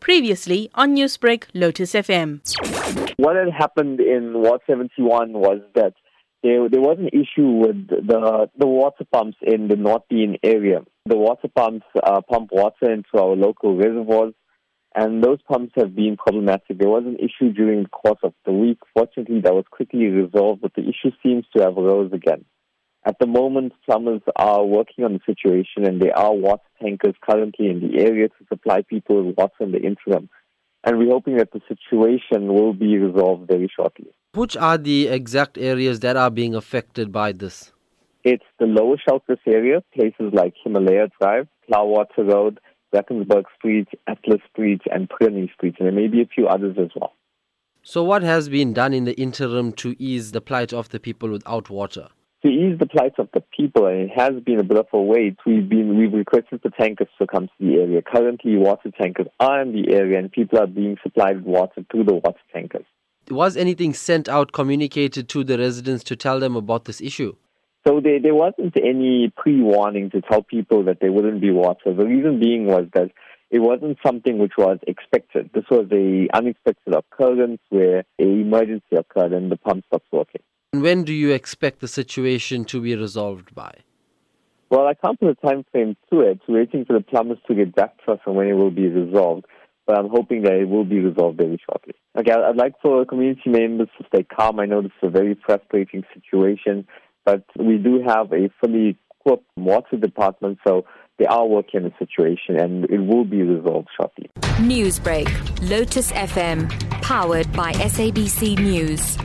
Previously on Newsbreak, Lotus FM. What had happened in Ward 71 was that there, there was an issue with the, the water pumps in the Northdene area. The water pumps uh, pump water into our local reservoirs, and those pumps have been problematic. There was an issue during the course of the week. Fortunately, that was quickly resolved, but the issue seems to have arose again. At the moment, plumbers are working on the situation, and there are water tankers currently in the area to supply people with water in the interim. And we're hoping that the situation will be resolved very shortly. Which are the exact areas that are being affected by this? It's the lower Shallcross area, places like Himalaya Drive, Cloudwater Road, Drakensberg Street, Atlas Street, and Prunny Street, and there may be a few others as well. So, what has been done in the interim to ease the plight of the people without water? To ease the plight of the people, and it has been a bit of a wait, we've been we've requested the tankers to come to the area. Currently, water tankers are in the area, and people are being supplied with water through the water tankers. Was anything sent out, communicated to the residents to tell them about this issue? So there, there wasn't any pre-warning to tell people that there wouldn't be water. The reason being was that it wasn't something which was expected. This was a unexpected occurrence where an emergency occurred and the pump stopped working. When do you expect the situation to be resolved by? Well, I can't put a time frame to it. We're waiting for the plumbers to get back to us on when it will be resolved. But I'm hoping that it will be resolved very shortly. Okay, I'd like for community members to stay calm. I know this is a very frustrating situation. But we do have a fully equipped water department, so they are working on the situation and it will be resolved shortly. Newsbreak, Lotus FM, powered by SABC News.